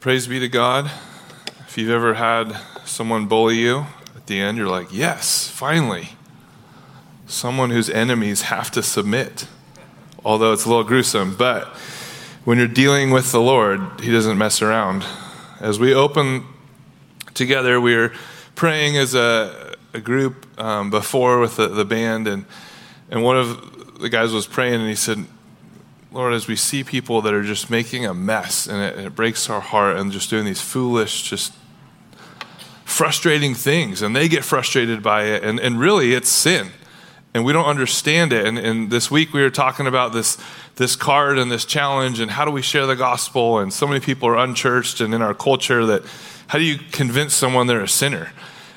Praise be to God. If you've ever had someone bully you, at the end you're like, yes, finally. Someone whose enemies have to submit. Although it's a little gruesome, but when you're dealing with the Lord, He doesn't mess around. As we open together, we are praying as a, a group um, before with the, the band, and, and one of the guys was praying, and he said, Lord, as we see people that are just making a mess and it, it, breaks our heart and just doing these foolish, just frustrating things, and they get frustrated by it, and, and really it's sin. And we don't understand it. And, and this week we were talking about this, this card and this challenge, and how do we share the gospel? And so many people are unchurched, and in our culture, that how do you convince someone they're a sinner?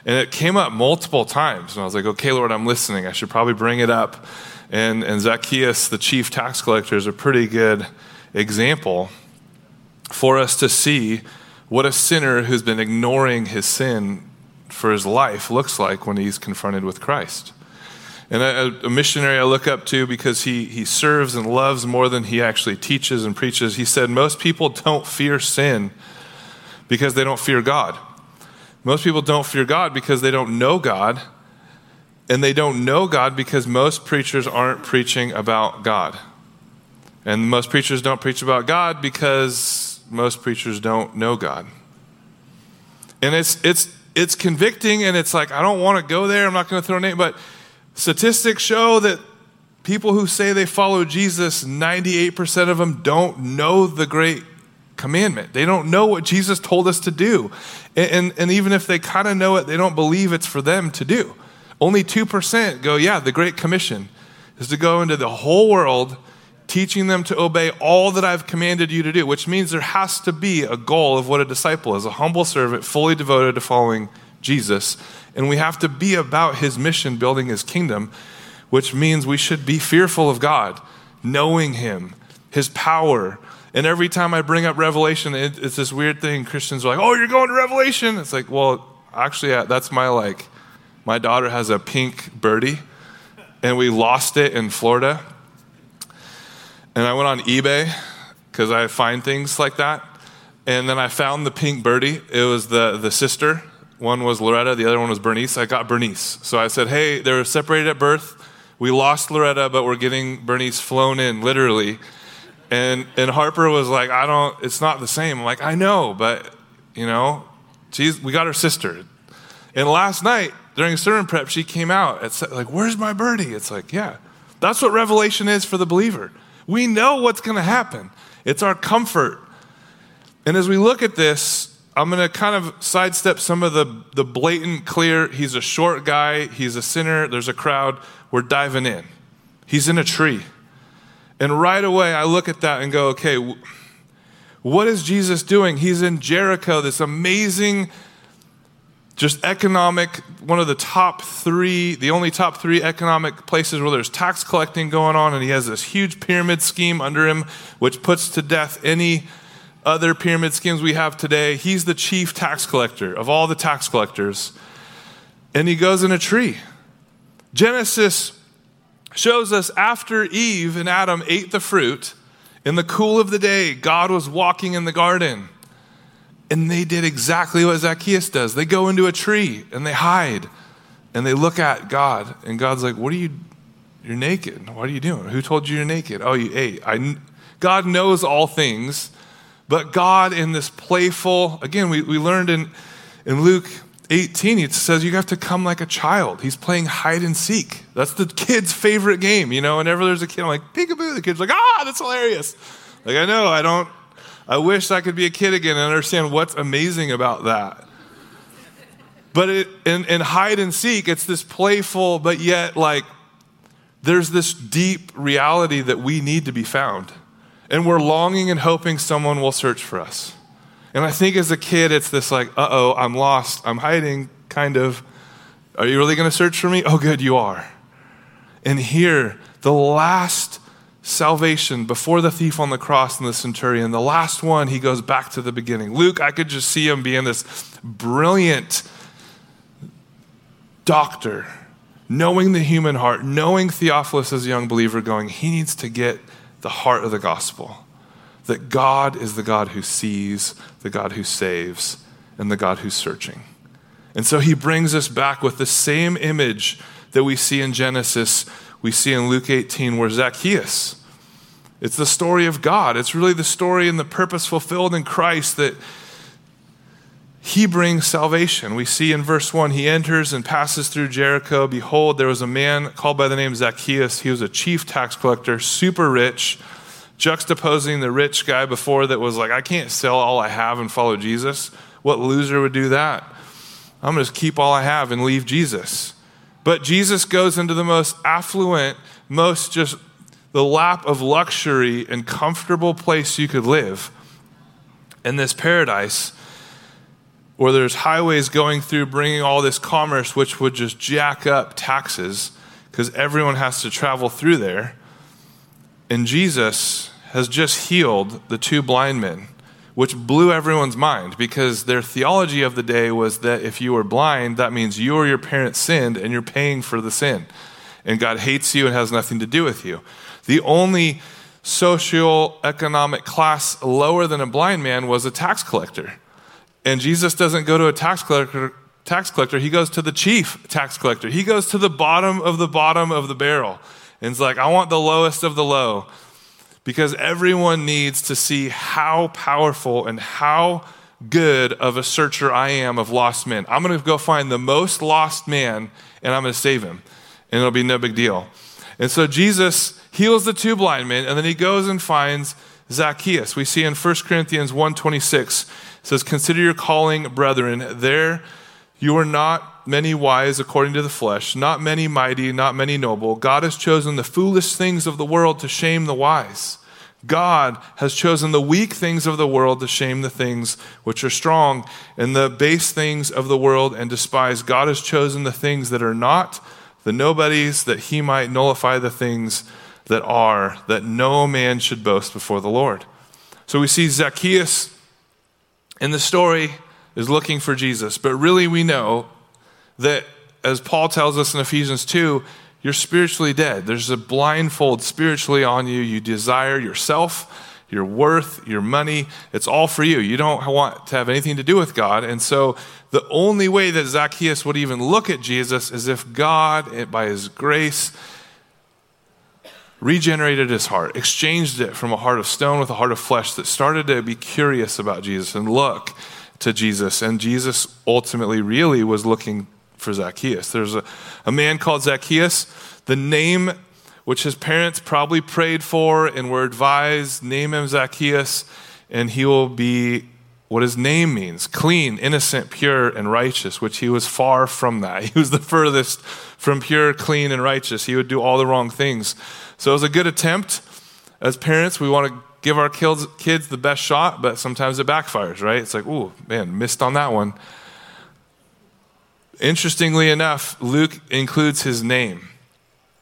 And it came up multiple times. And I was like, okay, Lord, I'm listening. I should probably bring it up and, and Zacchaeus, the chief tax collector, is a pretty good example for us to see what a sinner who's been ignoring his sin for his life looks like when he's confronted with Christ. And a, a, missionary I look up to because he, he serves and loves more than he actually teaches and preaches, he said, Most people don't fear sin because they don't fear God. Most people don't fear God because they don't know God and they don't know God because most preachers aren't preaching about God. And most preachers don't preach about God because most preachers don't know God. And it's, it's, it's convicting and it's like, I don't want to go there. I'm not going to throw a name, but statistics show that people who say they follow Jesus, 98% of them don't know the great commandment. They don't know what Jesus told us to do. And, and, and even if they kind of know it, they don't believe it's for them to do. Only 2% go, yeah, the Great Commission is to go into the whole world, teaching them to obey all that I've commanded you to do, which means there has to be a goal of what a disciple is a humble servant, fully devoted to following Jesus. And we have to be about his mission, building his kingdom, which means we should be fearful of God, knowing him, his power. And every time I bring up Revelation, it, it's this weird thing. Christians are like, oh, you're going to Revelation? It's like, well, actually, that's my like my daughter has a pink birdie, and we lost it in Florida. And I went on eBay because I find things like that. And then I found the pink birdie. It was the, the sister. One was Loretta, the other one was Bernice. I got Bernice. So I said, hey, they were separated at birth. We lost Loretta, but we're getting Bernice flown in, literally. And, and Harper was like, I don't, it's not the same. I'm like, I know, but, you know, she's, we got her sister. And last night, during sermon prep, she came out. It's like, where's my birdie? It's like, yeah. That's what revelation is for the believer. We know what's going to happen. It's our comfort. And as we look at this, I'm going to kind of sidestep some of the, the blatant, clear, he's a short guy, he's a sinner, there's a crowd. We're diving in. He's in a tree. And right away, I look at that and go, okay, what is Jesus doing? He's in Jericho, this amazing just economic, one of the top three, the only top three economic places where there's tax collecting going on, and he has this huge pyramid scheme under him, which puts to death any other pyramid schemes we have today. He's the chief tax collector of all the tax collectors, and he goes in a tree. Genesis shows us after Eve and Adam ate the fruit, in the cool of the day, God was walking in the garden. And they did exactly what Zacchaeus does. They go into a tree and they hide and they look at God. And God's like, What are you? You're naked. What are you doing? Who told you you're naked? Oh, you ate. I, God knows all things, but God, in this playful, again, we, we learned in, in Luke 18, it says you have to come like a child. He's playing hide and seek. That's the kid's favorite game, you know. Whenever there's a kid, I'm like, peekaboo. The kid's like, ah, that's hilarious. Like, I know, I don't, I wish I could be a kid again and understand what's amazing about that. But it, in, in hide and seek, it's this playful, but yet like there's this deep reality that we need to be found. And we're longing and hoping someone will search for us. And I think as a kid, it's this like, uh oh, I'm lost, I'm hiding, kind of. Are you really going to search for me? Oh, good, you are. And here, the last salvation before the thief on the cross and the centurion. The last one, he goes back to the beginning. Luke, I could just see him being this brilliant doctor, knowing the human heart, knowing Theophilus as a young believer, going, he needs to get the heart of the gospel. that God is the God who sees, the God who saves, and the God who's searching. And so he brings us back with the same image that we see in Genesis, we see in Luke 18, where Zacchaeus. It's the story of God. It's really the story and the purpose fulfilled in Christ that he brings salvation. We see in verse 1 he enters and passes through Jericho. Behold, there was a man called by the name Zacchaeus. He was a chief tax collector, super rich, juxtaposing the rich guy before that was like, I can't sell all I have and follow Jesus. What loser would do that? I'm going to keep all I have and leave Jesus. But Jesus goes into the most affluent, most just the lap of luxury and comfortable place you could live in this paradise where there's highways going through bringing all this commerce, which would just jack up taxes because everyone has to travel through there. And Jesus has just healed the two blind men, which blew everyone's mind because their theology of the day was that if you were blind, that means you or your parents sinned and you're paying for the sin. And God hates you and has nothing to do with you. The only social economic class lower than a blind man was a tax collector. And Jesus doesn't go to a tax collector, tax collector, he goes to the chief tax collector. He goes to the bottom of the bottom of the barrel. And it's like, I want the lowest of the low. Because everyone needs to see how powerful and how good of a searcher I am of lost men. I'm going to go find the most lost man and I'm going to save him. And it'll be no big deal. And so Jesus heals the two blind men, and then he goes and finds Zacchaeus. We see in 1 Corinthians 1.26, says, Consider your calling, brethren. There you are not many wise according to the flesh, not many mighty, not many noble. God has chosen the foolish things of the world to shame the wise. God has chosen the weak things of the world to shame the things which are strong, and the base things of the world and despise. God has chosen the things that are not, the nobodies, that he might nullify the things that are, that no man should boast before the Lord. So we see Zacchaeus in the story is looking for Jesus, but really we know that, as Paul tells us in Ephesians 2, you're spiritually dead. There's a blindfold spiritually on you. You desire yourself, your worth, your money. It's all for you. You don't want to have anything to do with God. And so the only way that Zacchaeus would even look at Jesus is if God, by his grace, regenerated his heart, exchanged it from a heart of stone with a heart of flesh that started to be curious about Jesus and look to Jesus. And Jesus ultimately really was looking for Zacchaeus. There's a, a man called Zacchaeus. The name which his parents probably prayed for and were advised name him Zacchaeus, and he will be what his name means clean, innocent, pure, and righteous, which he was far from that. He was the furthest from pure, clean, and righteous. He would do all the wrong things. So it was a good attempt. As parents, we want to give our kids the best shot, but sometimes it backfires, right? It's like, ooh, man, missed on that one. Interestingly enough, Luke includes his name.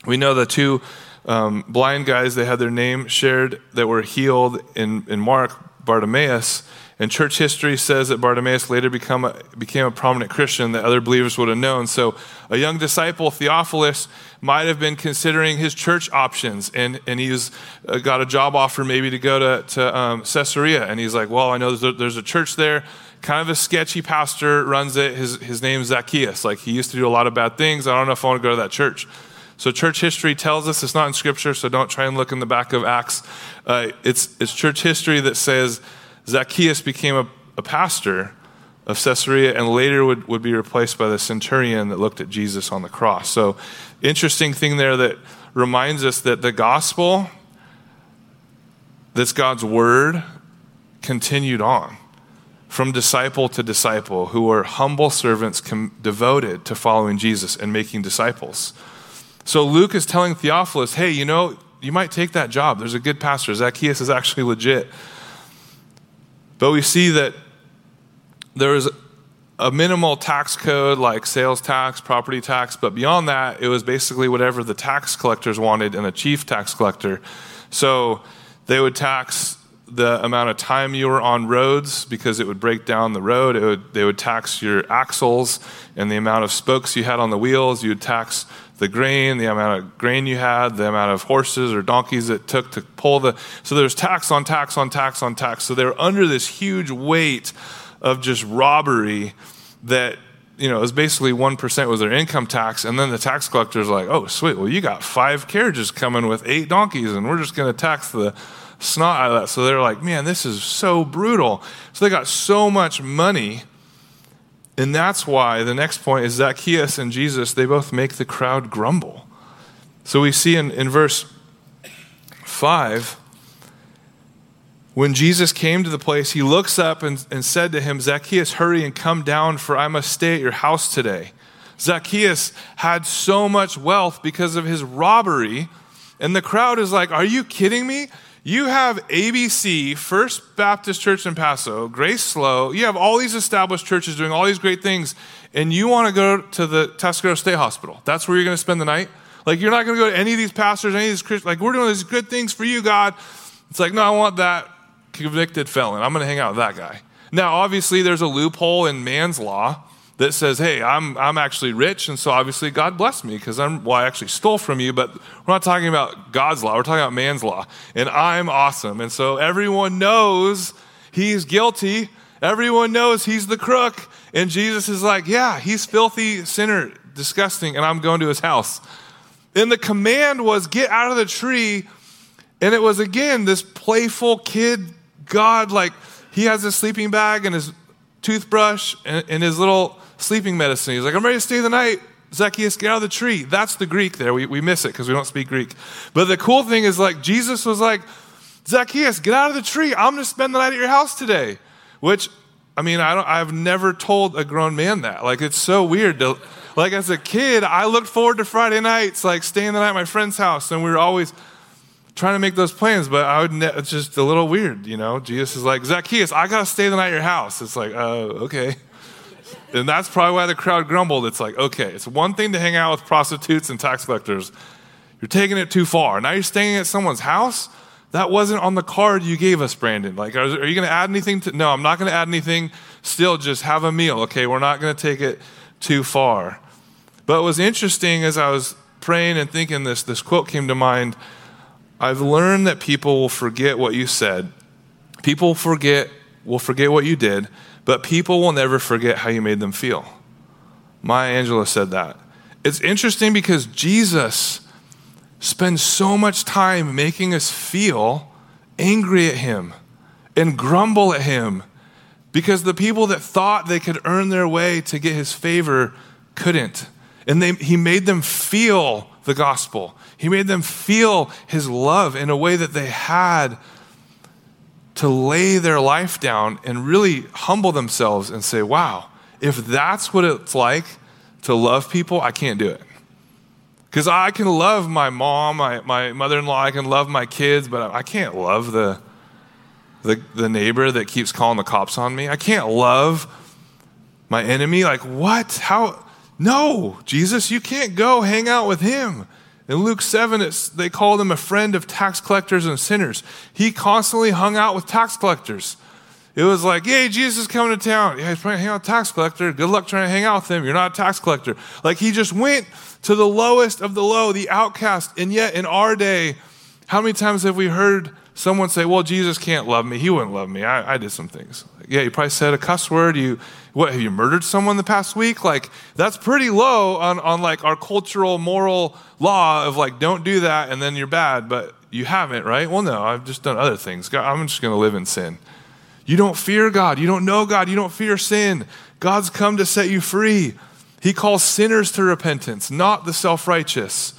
We know the two um, blind guys, they had their name shared that were healed in, in Mark, Bartimaeus and church history says that Bartimaeus later become a, became a prominent Christian that other believers would have known. So a young disciple, Theophilus, might have been considering his church options, and, and he's uh, got a job offer maybe to go to, to um, Caesarea. And he's like, Well, I know there's a, there's a church there. Kind of a sketchy pastor runs it. His, his name's Zacchaeus. Like, he used to do a lot of bad things. I don't know if I want to go to that church. So church history tells us it's not in scripture, so don't try and look in the back of Acts. Uh, it's, it's church history that says Zacchaeus became a, a pastor of Caesarea and later would, would be replaced by the centurion that looked at Jesus on the cross. So, interesting thing there that reminds us that the gospel, that's God's word, continued on from disciple to disciple who were humble servants com- devoted to following Jesus and making disciples. So, Luke is telling Theophilus, hey, you know, you might take that job. There's a good pastor. Zacchaeus is actually legit. But we see that there is a minimal tax code like sales tax, property tax, but beyond that, it was basically whatever the tax collectors wanted and the chief tax collector. So they would tax the amount of time you were on roads because it would break down the road. Would, they would tax your axles and the amount of spokes you had on the wheels. You would tax the grain, the amount of grain you had, the amount of horses or donkeys it took to pull the. So there's tax on tax on tax on tax. So they're under this huge weight of just robbery that you know, it was basically 1% was their income tax. And then the tax collector's like, oh, sweet. Well, you got five carriages coming with eight donkeys, and we're just going to tax the snot out of that. So they're like, man, this is so brutal. So they got so much money. And that's why the next point is Zacchaeus and Jesus, they both make the crowd grumble. So we see in, in verse 5 when Jesus came to the place, he looks up and, and said to him, Zacchaeus, hurry and come down, for I must stay at your house today. Zacchaeus had so much wealth because of his robbery. And the crowd is like, Are you kidding me? You have ABC, First Baptist Church in Paso, Grace Slow. You have all these established churches doing all these great things, and you want to go to the Atascadero State Hospital. That's where you're going to spend the night? Like, you're not going to go to any of these pastors, any of these Christians. Like, we're doing these good things for you, God. It's like, no, I want that convicted felon. I'm going to hang out with that guy. Now, obviously, there's a loophole in man's law that says, hey, I'm, I'm actually rich, and so obviously God blessed me because I'm, well, I actually stole from you, but we're not talking about God's law, we're talking about man's law. And I'm awesome. And so everyone knows he's guilty, everyone knows he's the crook. And Jesus is like, yeah, he's filthy, sinner, disgusting, and I'm going to his house. And the command was, get out of the tree. And it was, again, this playful kid God, like, he has his sleeping bag and his toothbrush and, and his little sleeping medicine. He's like, I'm ready to stay the night. Zacchaeus, get out of the tree. That's the Greek there. We, we miss it because we don't speak Greek. But the cool thing is, like, Jesus was like, Zacchaeus, get out of the tree. I'm going to spend the night at your house today. Which, I mean, I don't, I've never told a grown man that. Like, it's so weird. To, like, as a kid, I looked forward to Friday nights, like staying the night at my friend's house, and we were always trying to make those plans, but I would, ne- it's just a little weird, you know? Jesus is like, Zacchaeus, I got to stay the night at your house. It's like, uh, okay. And that's probably why the crowd grumbled. It's like, okay, it's one thing to hang out with prostitutes and tax collectors. You're taking it too far. Now you're staying at someone's house? That wasn't on the card you gave us, Brandon. Like, are, are you going to add anything to? No, I'm not going to add anything. Still, just have a meal. Okay, we're not going to take it too far. But what was interesting as I was praying and thinking this, this quote came to mind. I've learned that people will forget what you said. People forget will forget what you did, but people will never forget how you made them feel. Maya Angelou said that. It's interesting because Jesus spends so much time making us feel angry at him and grumble at him because the people that thought they could earn their way to get his favor couldn't. And they, he made them feel the gospel. He made them feel his love in a way that they had to lay their life down and really humble themselves and say, wow, if that's what it's like to love people, I can't do it. Because I can love my mom, my, my mother in law, I can love my kids, but I can't love the, the, the neighbor that keeps calling the cops on me. I can't love my enemy. Like, what? How? No, Jesus, you can't go hang out with him. In Luke 7, they called him a friend of tax collectors and sinners. He constantly hung out with tax collectors. It was like, hey, Jesus is coming to town. Yeah, he's trying to hang out with tax collector. Good luck trying to hang out with him. You're not a tax collector. Like he just went to the lowest of the low, the outcast. And yet in our day, how many times have we heard someone say, well, Jesus can't love me. He wouldn't love me. I, I did some things. Yeah, you probably said a cuss word. You, what, have you murdered someone the past week? Like, that's pretty low on, on like our cultural, moral law of like, don't do that and then you're bad, but you haven't, right? Well, no, I've just done other things. God, I'm just going to live in sin. You don't fear God. You don't know God. You don't fear sin. God's come to set you free. He calls sinners to repentance, not the self righteous.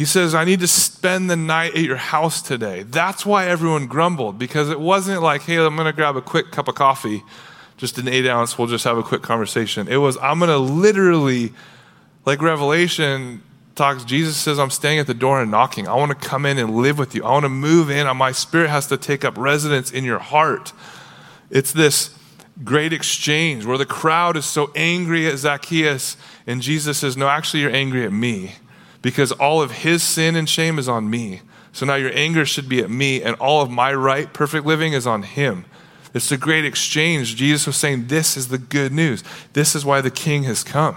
He says, I need to spend the night at your house today. That's why everyone grumbled, because it wasn't like, hey, I'm going to grab a quick cup of coffee, just an eight ounce, we'll just have a quick conversation. It was, I'm going to literally, like Revelation talks, Jesus says, I'm staying at the door and knocking. I want to come in and live with you. I want to move in. My spirit has to take up residence in your heart. It's this great exchange where the crowd is so angry at Zacchaeus, and Jesus says, No, actually, you're angry at me because all of his sin and shame is on me. So now your anger should be at me, and all of my right, perfect living is on him. It's a great exchange. Jesus was saying, This is the good news. This is why the king has come.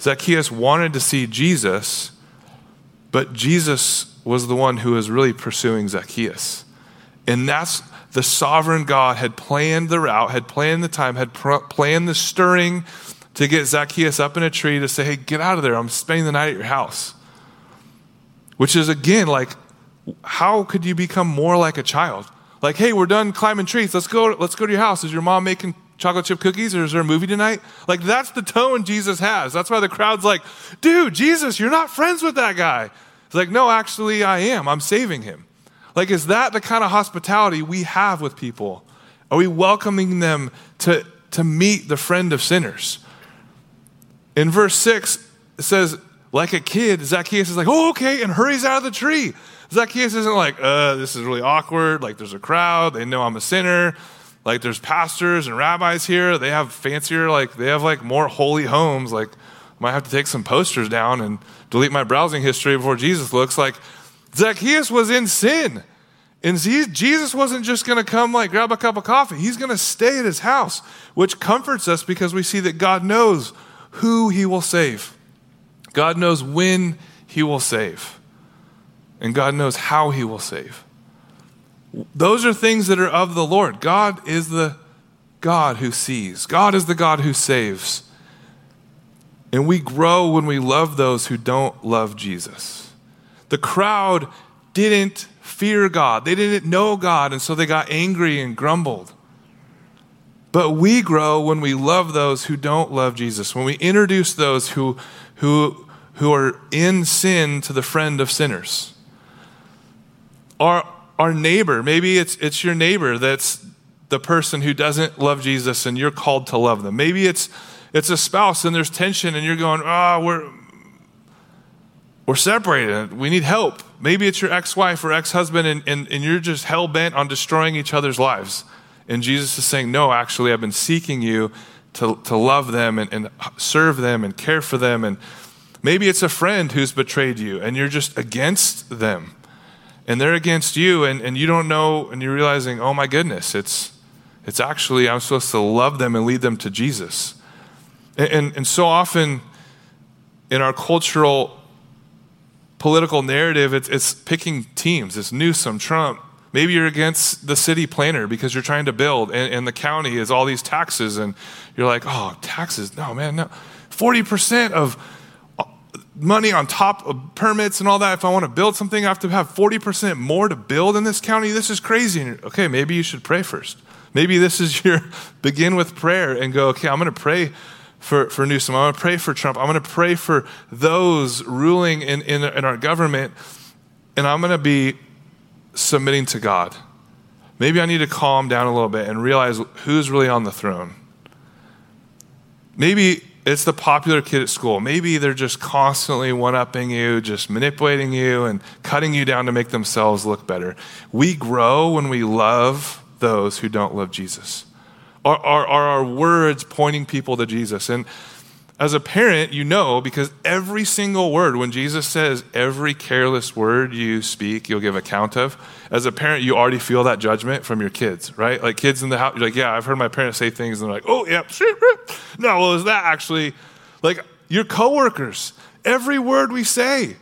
Zacchaeus wanted to see Jesus, but Jesus was the one who was really pursuing Zacchaeus. And that's the sovereign God had planned the route, had planned the time, had pr- planned the stirring to get Zacchaeus up in a tree to say, Hey, get out of there. I'm spending the night at your house. Which is, again, like, how could you become more like a child? Like, hey, we're done climbing trees. Let's go, let's go to your house. Is your mom making chocolate chip cookies or is there a movie tonight? Like, that's the tone Jesus has. That's why the crowd's like, dude, Jesus, you're not friends with that guy. It's like, no, actually, I am. I'm saving him. Like, is that the kind of hospitality we have with people? Are we welcoming them to, to meet the friend of sinners? In verse 6, it says, like a kid, Zacchaeus is like, oh, okay, and hurries out of the tree. Zacchaeus isn't like, uh, this is really awkward. Like, there's a crowd. They know I'm a sinner. Like, there's pastors and rabbis here. They have fancier, like, they have like more holy homes. Like, might have to take some posters down and delete my browsing history before Jesus looks. Like, Zacchaeus was in sin. And Jesus wasn't just going to come, like, grab a cup of coffee. He's going to stay at his house, which comforts us because we see that God knows who he will save. God knows when he will save and God knows how he will save. Those are things that are of the Lord. God is the God who sees, God is the God who saves. And we grow when we love those who don't love Jesus. The crowd didn't fear God, they didn't know God, and so they got angry and grumbled. But we grow when we love those who don't love Jesus, when we introduce those who, who, who are in sin to the friend of sinners our, our neighbor, maybe it's, it's your neighbor that's the person who doesn't love Jesus and you're called to love them. Maybe it's, it's a spouse and there's tension and you're going, oh, we're, we're separated. We need help. Maybe it's your ex wife or ex husband and, and, and you're just hell bent on destroying each other's lives. And Jesus is saying, No, actually, I've been seeking you to, to love them and, and serve them and care for them. And maybe it's a friend who's betrayed you and you're just against them. And they're against you and, and you don't know and you're realizing oh my goodness it's it's actually i'm supposed to love them and lead them to jesus. And, and, and so often in our cultural political narrative it's, it's picking teams. It's newsom trump maybe you're against the city planner because you're trying to build and, and the county is all these taxes and you're like oh taxes no man no 40% of uh, money on top of permits and all that. If I want to build something, I have to have 40% more to build in this county. This is crazy. Okay, maybe you should pray first. Maybe this is your begin with prayer and go, okay, I'm going to pray for, for Newsom. I'm going to pray for Trump. I'm going to pray for those ruling in, in, in our government. And I'm going to be submitting to God. Maybe I need to calm down a little bit and realize who's really on the throne. Maybe it's the popular kid at school. Maybe they're just constantly one upping you, just manipulating you and cutting you down to make themselves look better. We grow when we love those who don't love Jesus. Are, are, are our words pointing people to Jesus? And as a parent, you know because every single word, when Jesus says every careless word you speak, you'll give account of, as a parent, you already feel that judgment from your kids, right? Like kids in the house, you're like, yeah, I've heard my parents say things, and they're like, oh, yeah, no, well, is that actually, like your coworkers, every word we say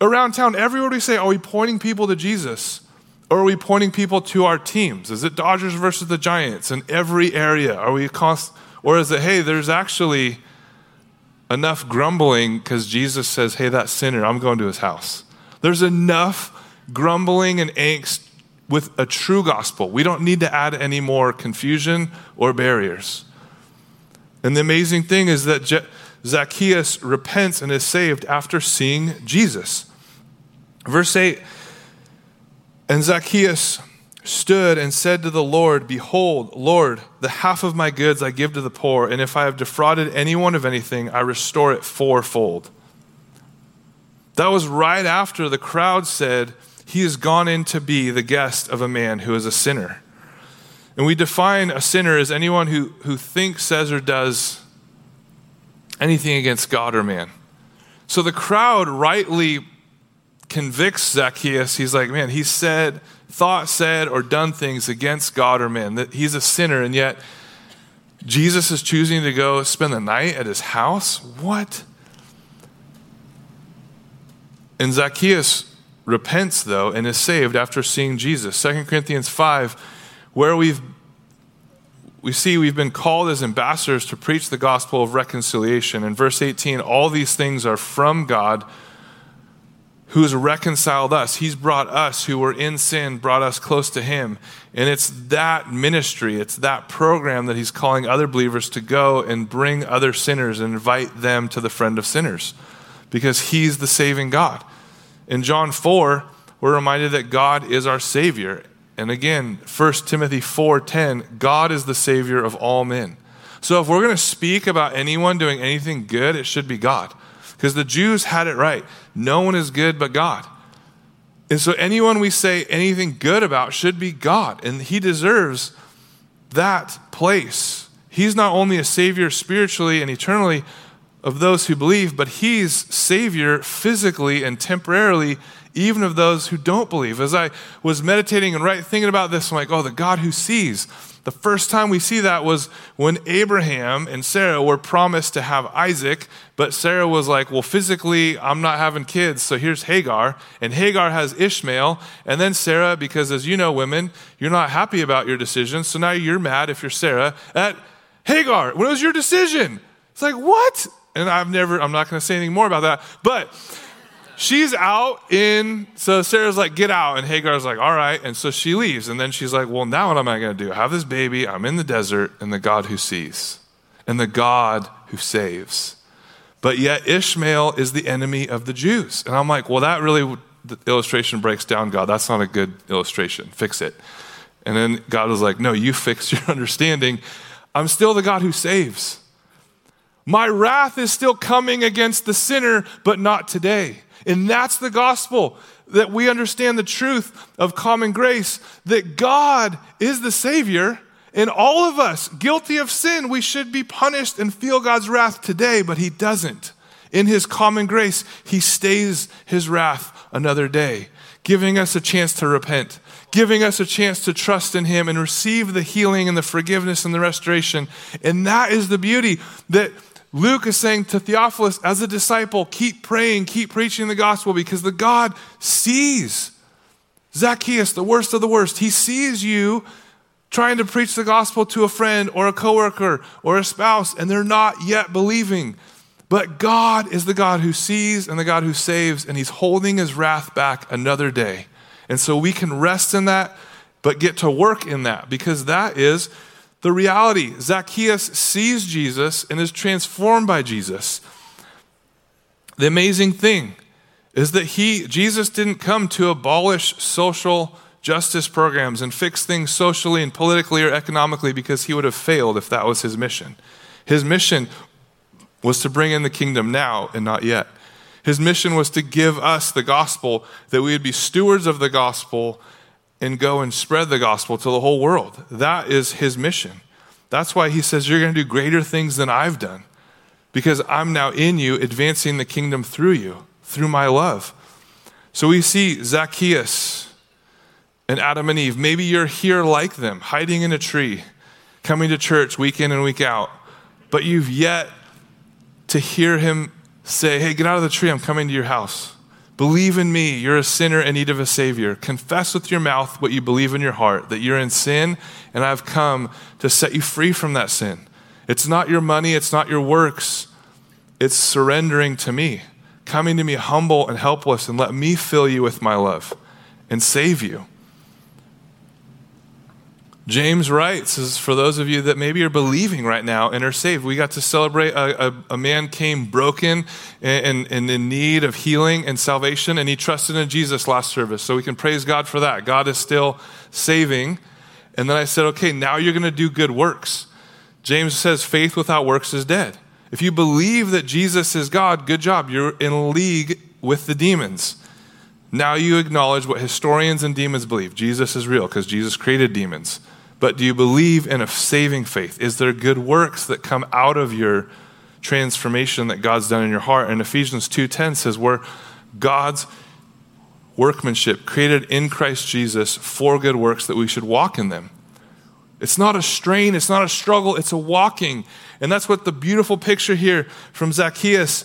around town, every word we say, are we pointing people to Jesus? Or are we pointing people to our teams? Is it Dodgers versus the Giants in every area? Are we const- or is it, hey, there's actually enough grumbling because Jesus says, hey, that sinner, I'm going to his house. There's enough grumbling and angst with a true gospel. We don't need to add any more confusion or barriers. And the amazing thing is that Zacchaeus repents and is saved after seeing Jesus. Verse 8 And Zacchaeus stood and said to the Lord, Behold, Lord, the half of my goods I give to the poor, and if I have defrauded anyone of anything, I restore it fourfold. That was right after the crowd said, He has gone in to be the guest of a man who is a sinner. And we define a sinner as anyone who, who thinks, says, or does anything against God or man. So the crowd rightly convicts Zacchaeus. He's like, man, he said, thought, said, or done things against God or man. That he's a sinner, and yet Jesus is choosing to go spend the night at his house? What? And Zacchaeus repents, though, and is saved after seeing Jesus. 2 Corinthians 5, where we've we see we've been called as ambassadors to preach the gospel of reconciliation. In verse 18, all these things are from God who has reconciled us. He's brought us who were in sin, brought us close to Him. And it's that ministry, it's that program that He's calling other believers to go and bring other sinners and invite them to the friend of sinners because He's the saving God. In John 4, we're reminded that God is our Savior. And again, 1 Timothy 4:10, God is the savior of all men. So if we're going to speak about anyone doing anything good, it should be God. Because the Jews had it right. No one is good but God. And so anyone we say anything good about should be God, and he deserves that place. He's not only a savior spiritually and eternally of those who believe, but he's savior physically and temporarily even of those who don't believe. As I was meditating and right thinking about this, I'm like, oh, the God who sees. The first time we see that was when Abraham and Sarah were promised to have Isaac, but Sarah was like, Well, physically, I'm not having kids, so here's Hagar. And Hagar has Ishmael. And then Sarah, because as you know, women, you're not happy about your decision, so now you're mad if you're Sarah at Hagar. What was your decision? It's like, What? And I've never, I'm not going to say anything more about that. But she's out in, so Sarah's like, get out. And Hagar's like, all right. And so she leaves. And then she's like, well, now what am I going to do? Have this baby. I'm in the desert, and the God who sees, and the God who saves. But yet Ishmael is the enemy of the Jews. And I'm like, well, that really, the illustration breaks down God. That's not a good illustration. Fix it. And then God was like, no, you fix your understanding. I'm still the God who saves. My wrath is still coming against the sinner, but not today. And that's the gospel that we understand the truth of common grace that God is the Savior. And all of us, guilty of sin, we should be punished and feel God's wrath today, but He doesn't. In His common grace, He stays His wrath another day, giving us a chance to repent, giving us a chance to trust in Him and receive the healing and the forgiveness and the restoration. And that is the beauty that Luke is saying to Theophilus, as a disciple, keep praying, keep preaching the gospel because the God sees Zacchaeus, the worst of the worst. He sees you trying to preach the gospel to a friend or a coworker or a spouse, and they're not yet believing. But God is the God who sees and the God who saves, and He's holding His wrath back another day. And so we can rest in that, but get to work in that because that is the reality Zacchaeus sees Jesus and is transformed by Jesus. The amazing thing is that he, Jesus didn't come to abolish social justice programs and fix things socially and politically or economically because he would have failed if that was his mission. His mission was to bring in the kingdom now and not yet. His mission was to give us the gospel, that we would be stewards of the gospel and go and spread the gospel to the whole world. That is his mission. That's why he says, You're going to do greater things than I've done because I'm now in you, advancing the kingdom through you, through my love. So we see Zacchaeus and Adam and Eve. Maybe you're here like them, hiding in a tree, coming to church week in and week out, but you've yet to hear him say, Hey, get out of the tree, I'm coming to your house. Believe in me, you're a sinner in need of a Savior. Confess with your mouth what you believe in your heart, that you're in sin, and I've come to set you free from that sin. It's not your money, it's not your works, it's surrendering to me, coming to me humble and helpless, and let me fill you with my love and save you. James writes, is for those of you that maybe are believing right now and are saved, we got to celebrate a, a, a man came broken and, and, in need of healing and salvation, and he trusted in Jesus last service. So we can praise God for that. God is still saving. And then I said, okay, now you're going to do good works. James says, faith without works is dead. If you believe that Jesus is God, good job. You're in league with the demons. Now you acknowledge what historians and demons believe Jesus is real because Jesus created demons. But do you believe in a saving faith? Is there good works that come out of your transformation that God's done in your heart? And Ephesians 2:10 says we're God's workmanship created in Christ Jesus for good works that we should walk in them. It's not a strain, it's not a struggle, it's a walking. And that's what the beautiful picture here from Zacchaeus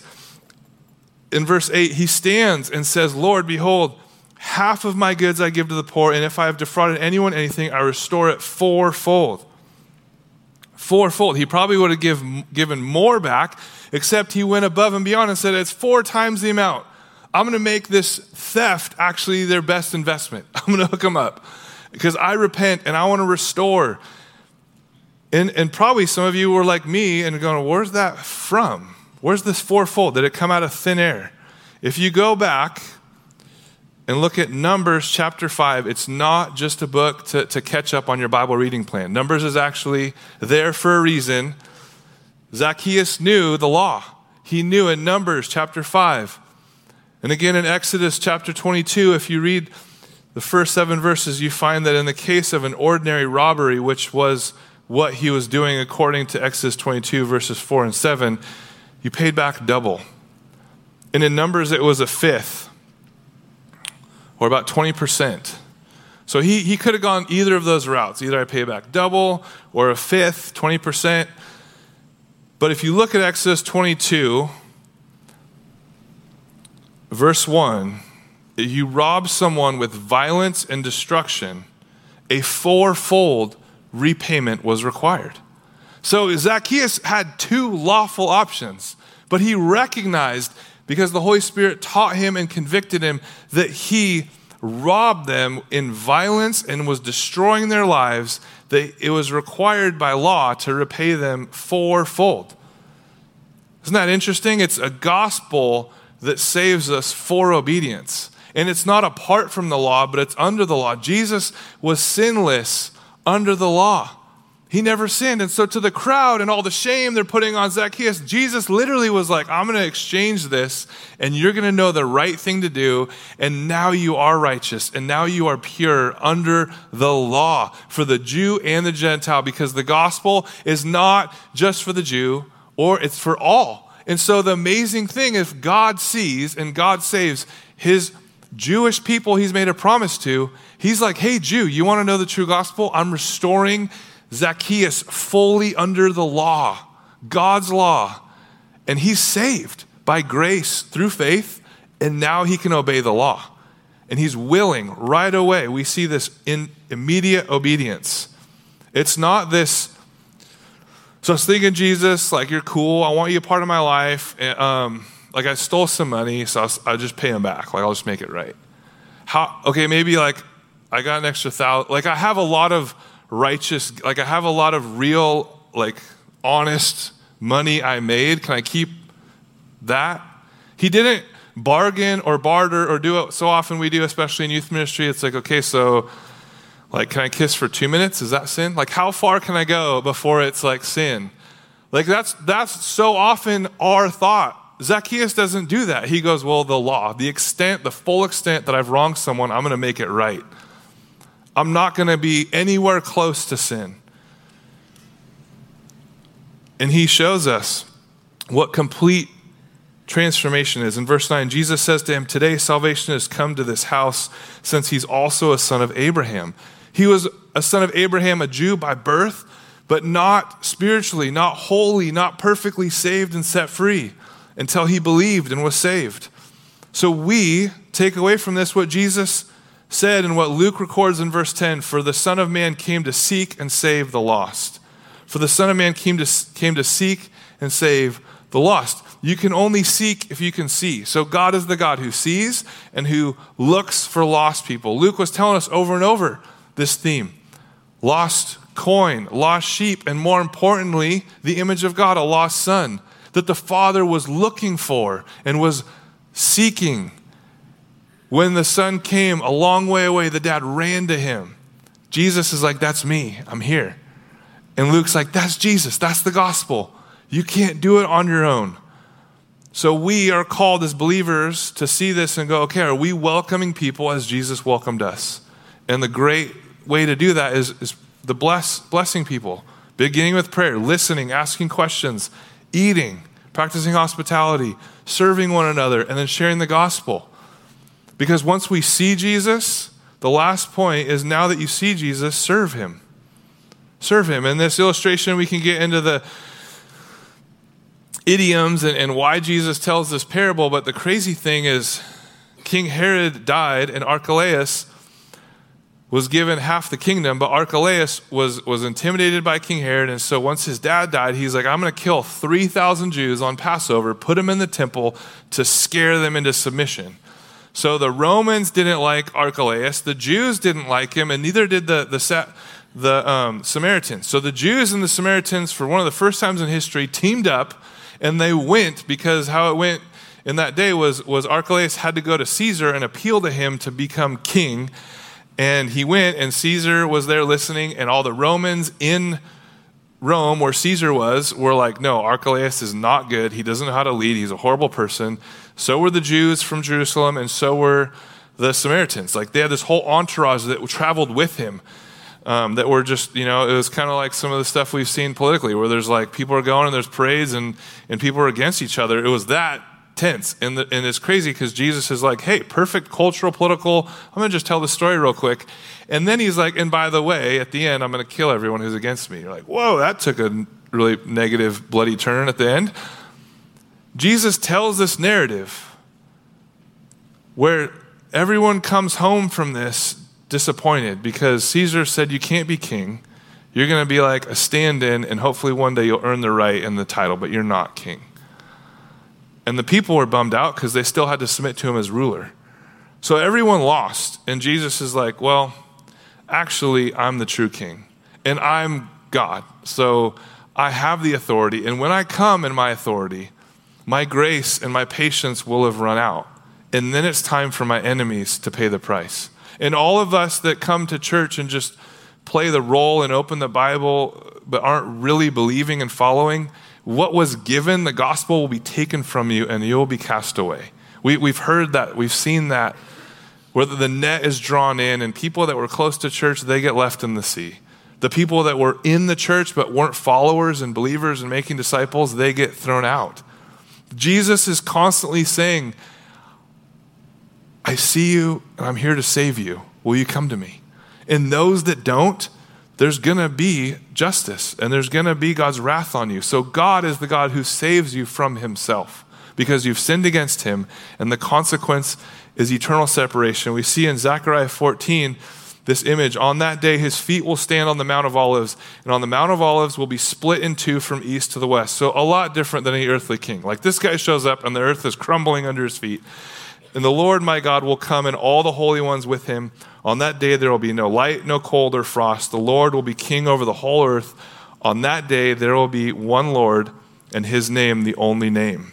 in verse 8 he stands and says, Lord, behold, half of my goods I give to the poor, and if I have defrauded anyone anything, I restore it fourfold. Fourfold. He probably would have give, given more back, except he went above and beyond and said, It's four times the amount. I'm going to make this theft actually their best investment. I'm going to hook them up because I repent and I want to restore. And, and probably some of you were like me and going, Where's that from? Where's this fourfold? Did it come out of thin air? If you go back and look at Numbers chapter 5, it's not just a book to, to catch up on your Bible reading plan. Numbers is actually there for a reason. Zacchaeus knew the law, he knew in Numbers chapter 5. And again in Exodus chapter 22, if you read the first seven verses, you find that in the case of an ordinary robbery, which was what he was doing according to Exodus 22, verses 4 and 7, you paid back double. And in Numbers, it was a fifth, or about 20%. So he, he could have gone either of those routes. Either I pay back double or a fifth, 20%. But if you look at Exodus 22, verse 1 you rob someone with violence and destruction, a fourfold repayment was required. So Zacchaeus had two lawful options, but he recognized because the Holy Spirit taught him and convicted him that he robbed them in violence and was destroying their lives, that it was required by law to repay them fourfold. Isn't that interesting? It's a gospel that saves us for obedience. And it's not apart from the law, but it's under the law. Jesus was sinless under the law. He never sinned. And so, to the crowd and all the shame they're putting on Zacchaeus, Jesus literally was like, I'm going to exchange this, and you're going to know the right thing to do. And now you are righteous, and now you are pure under the law for the Jew and the Gentile, because the gospel is not just for the Jew, or it's for all. And so the amazing thing if God sees and God saves his Jewish people he's made a promise to. He's like, hey, Jew, you want to know the true gospel? I'm restoring Zacchaeus fully under the law, God's law. And he's saved by grace through faith, and now he can obey the law. And he's willing right away. We see this in immediate obedience. It's not this so I was thinking, Jesus, like, you're cool. I want you a part of my life. And, um, like, I stole some money, so I'll, I'll, just pay him back. Like, I'll just make it right. How, okay, maybe like I got an extra thousand. Like, I have a lot of righteous, like, I have a lot of real, like, honest money I made. Can I keep that? He didn't bargain or barter or do it so often we do, especially in youth ministry. It's like, okay, so like, can I kiss for two minutes? Is that sin? Like, how far can I go before it's like sin? Like, that's, that's so often our thought. Zacchaeus doesn't do that. He goes, Well, the law, the extent, the full extent that I've wronged someone, I'm going to make it right. I'm not going to be anywhere close to sin. And he shows us what complete transformation is. In verse 9, Jesus says to him, Today salvation has come to this house since he's also a son of Abraham. He was a son of Abraham, a Jew by birth, but not spiritually, not holy, not perfectly saved and set free until he believed and was saved. So we take away from this what Jesus said in what Luke records in verse 10 For the Son of Man came to seek and save the lost. For the Son of Man came to, came to seek and save the lost. You can only seek if you can see. So God is the God who sees and who looks for lost people. Luke was telling us over and over this theme lost coin, lost sheep, and more importantly, the image of God, a lost son that the father was looking for and was seeking. When the son came a long way away, the dad ran to him. Jesus is like, That's me, I'm here. And Luke's like, That's Jesus, that's the gospel. You can't do it on your own. So we are called as believers to see this and go, okay, are we welcoming people as Jesus welcomed us? And the great way to do that is, is the bless, blessing people, beginning with prayer, listening, asking questions, eating, practicing hospitality, serving one another, and then sharing the gospel. Because once we see Jesus, the last point is now that you see Jesus, serve him. Serve him. In this illustration, we can get into the idioms and, and why Jesus tells this parable, but the crazy thing is King Herod died and Archelaus was given half the kingdom, but Archelaus was, was intimidated by King Herod. And so once his dad died, he's like, I'm going to kill 3,000 Jews on Passover, put them in the temple to scare them into submission. So the Romans didn't like Archelaus, the Jews didn't like him, and neither did the, the, the um, Samaritans. So the Jews and the Samaritans, for one of the first times in history, teamed up and they went because how it went in that day was, was Archelaus had to go to Caesar and appeal to him to become king. And he went, and Caesar was there listening, and all the Romans in Rome, where Caesar was, were like, no, Archelaus is not good. He doesn't know how to lead. He's a horrible person. So were the Jews from Jerusalem, and so were the Samaritans. Like they had this whole entourage that traveled with him. Um, that were just, you know, it was kind of like some of the stuff we've seen politically, where there's like people are going and there's parades and, and people are against each other. It was that tense. And, the, and it's crazy because Jesus is like, hey, perfect cultural, political. I'm going to just tell the story real quick. And then he's like, and by the way, at the end, I'm going to kill everyone who's against me. You're like, whoa, that took a really negative, bloody turn at the end. Jesus tells this narrative where everyone comes home from this disappointed because Caesar said you can't be king. You're going to be like a stand in, and hopefully one day you'll earn the right and the title, but you're not king. And the people were bummed out because they still had to submit to him as ruler. So everyone lost. And Jesus is like, well, actually, I'm the true king, and I'm God. So I have the authority. And when I come in my authority, my grace and my patience will have run out. And then it's time for my enemies to pay the price. And all of us that come to church and just play the role and open the Bible but aren't really believing and following, what was given, the gospel will be taken from you and you'll be cast away. We, we've heard that, we've seen that. Whether the net is drawn in and people that were close to church, they get left in the sea. The people that were in the church but weren't followers and believers and making disciples, they get thrown out. Jesus is constantly saying, I see you and I'm here to save you. Will you come to me? And those that don't, there's going to be justice and there's going to be God's wrath on you. So God is the God who saves you from himself because you've sinned against him and the consequence is eternal separation. We see in Zechariah 14 this image. On that day, his feet will stand on the Mount of Olives, and on the Mount of Olives will be split in two from east to the west. So, a lot different than any earthly king. Like this guy shows up, and the earth is crumbling under his feet. And the Lord my God will come and all the holy ones with him. On that day there will be no light, no cold or frost. The Lord will be king over the whole earth. On that day there will be one Lord and his name the only name.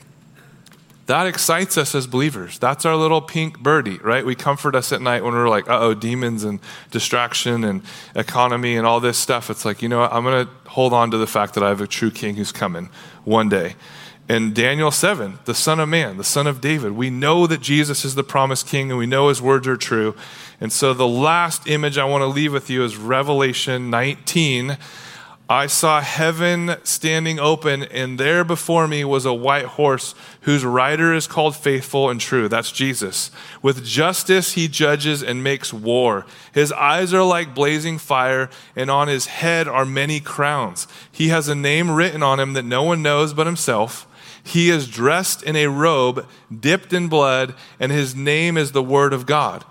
That excites us as believers. That's our little pink birdie, right? We comfort us at night when we're like, uh oh, demons and distraction and economy and all this stuff. It's like, you know what? I'm going to hold on to the fact that I have a true king who's coming one day. In Daniel 7, the Son of Man, the Son of David, we know that Jesus is the promised king and we know his words are true. And so the last image I want to leave with you is Revelation 19. I saw heaven standing open, and there before me was a white horse whose rider is called Faithful and True. That's Jesus. With justice he judges and makes war. His eyes are like blazing fire, and on his head are many crowns. He has a name written on him that no one knows but himself. He is dressed in a robe dipped in blood, and his name is the Word of God.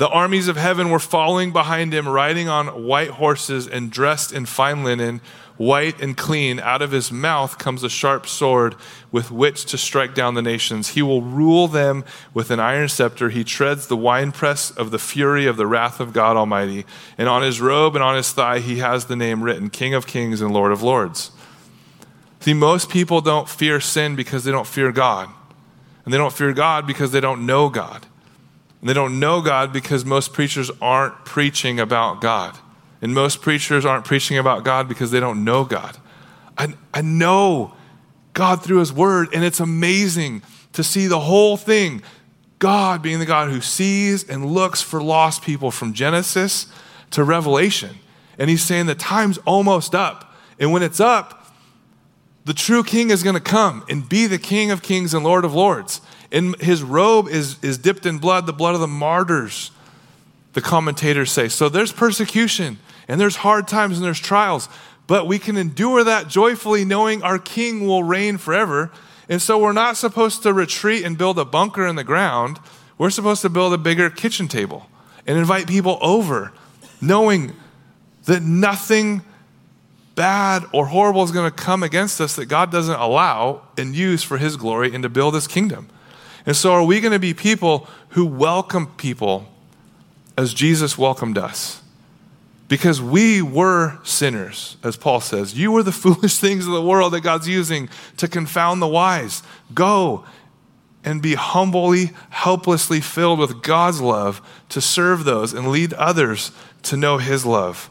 The armies of heaven were following behind him, riding on white horses and dressed in fine linen, white and clean. Out of his mouth comes a sharp sword with which to strike down the nations. He will rule them with an iron scepter. He treads the winepress of the fury of the wrath of God Almighty. And on his robe and on his thigh, he has the name written King of Kings and Lord of Lords. See, most people don't fear sin because they don't fear God. And they don't fear God because they don't know God. And they don't know God because most preachers aren't preaching about God. And most preachers aren't preaching about God because they don't know God. I, I know God through His Word, and it's amazing to see the whole thing. God being the God who sees and looks for lost people from Genesis to Revelation. And He's saying the time's almost up. And when it's up, the true king is going to come and be the king of kings and lord of lords. And his robe is, is dipped in blood, the blood of the martyrs, the commentators say. So there's persecution and there's hard times and there's trials, but we can endure that joyfully knowing our king will reign forever. And so we're not supposed to retreat and build a bunker in the ground. We're supposed to build a bigger kitchen table and invite people over, knowing that nothing bad or horrible is going to come against us that God doesn't allow and use for his glory and to build his kingdom. And so, are we going to be people who welcome people as Jesus welcomed us? Because we were sinners, as Paul says. You were the foolish things of the world that God's using to confound the wise. Go and be humbly, helplessly filled with God's love to serve those and lead others to know His love.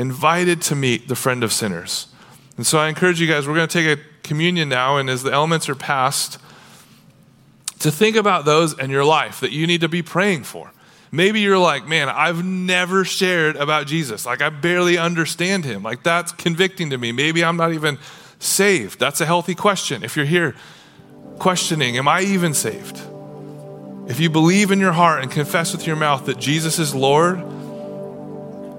Invited to meet the friend of sinners. And so I encourage you guys, we're going to take a communion now, and as the elements are passed, to think about those in your life that you need to be praying for. Maybe you're like, man, I've never shared about Jesus. Like, I barely understand him. Like, that's convicting to me. Maybe I'm not even saved. That's a healthy question. If you're here questioning, am I even saved? If you believe in your heart and confess with your mouth that Jesus is Lord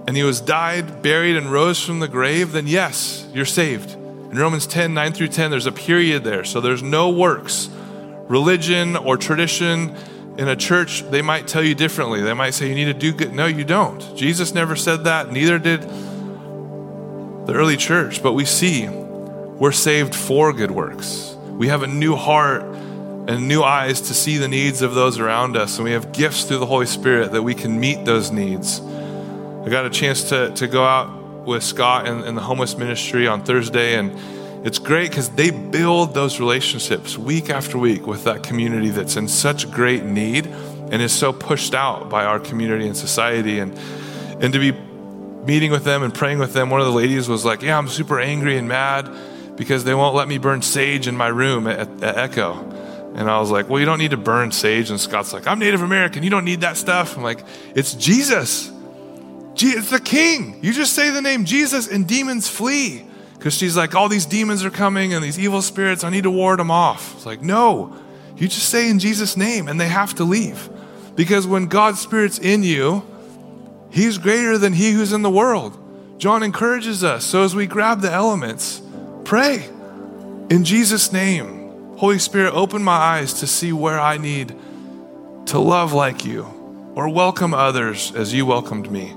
and he was died, buried, and rose from the grave, then yes, you're saved. In Romans 10 9 through 10, there's a period there. So there's no works religion or tradition in a church, they might tell you differently. They might say you need to do good. No, you don't. Jesus never said that, neither did the early church. But we see we're saved for good works. We have a new heart and new eyes to see the needs of those around us, and we have gifts through the Holy Spirit that we can meet those needs. I got a chance to, to go out with Scott in, the homeless ministry on Thursday, and it's great because they build those relationships week after week with that community that's in such great need and is so pushed out by our community and society. And, and to be meeting with them and praying with them, one of the ladies was like, Yeah, I'm super angry and mad because they won't let me burn sage in my room at, at Echo. And I was like, Well, you don't need to burn sage. And Scott's like, I'm Native American. You don't need that stuff. I'm like, It's Jesus. It's the King. You just say the name Jesus and demons flee because she's like, all these demons are coming and these evil spirits, I need to ward them off. It's like, no, you just say in Jesus' name and they have to leave. Because when God's Spirit's in you, He's greater than He who's in the world. John encourages us. So as we grab the elements, pray in Jesus' name. Holy Spirit, open my eyes to see where I need to love like you or welcome others as you welcomed me.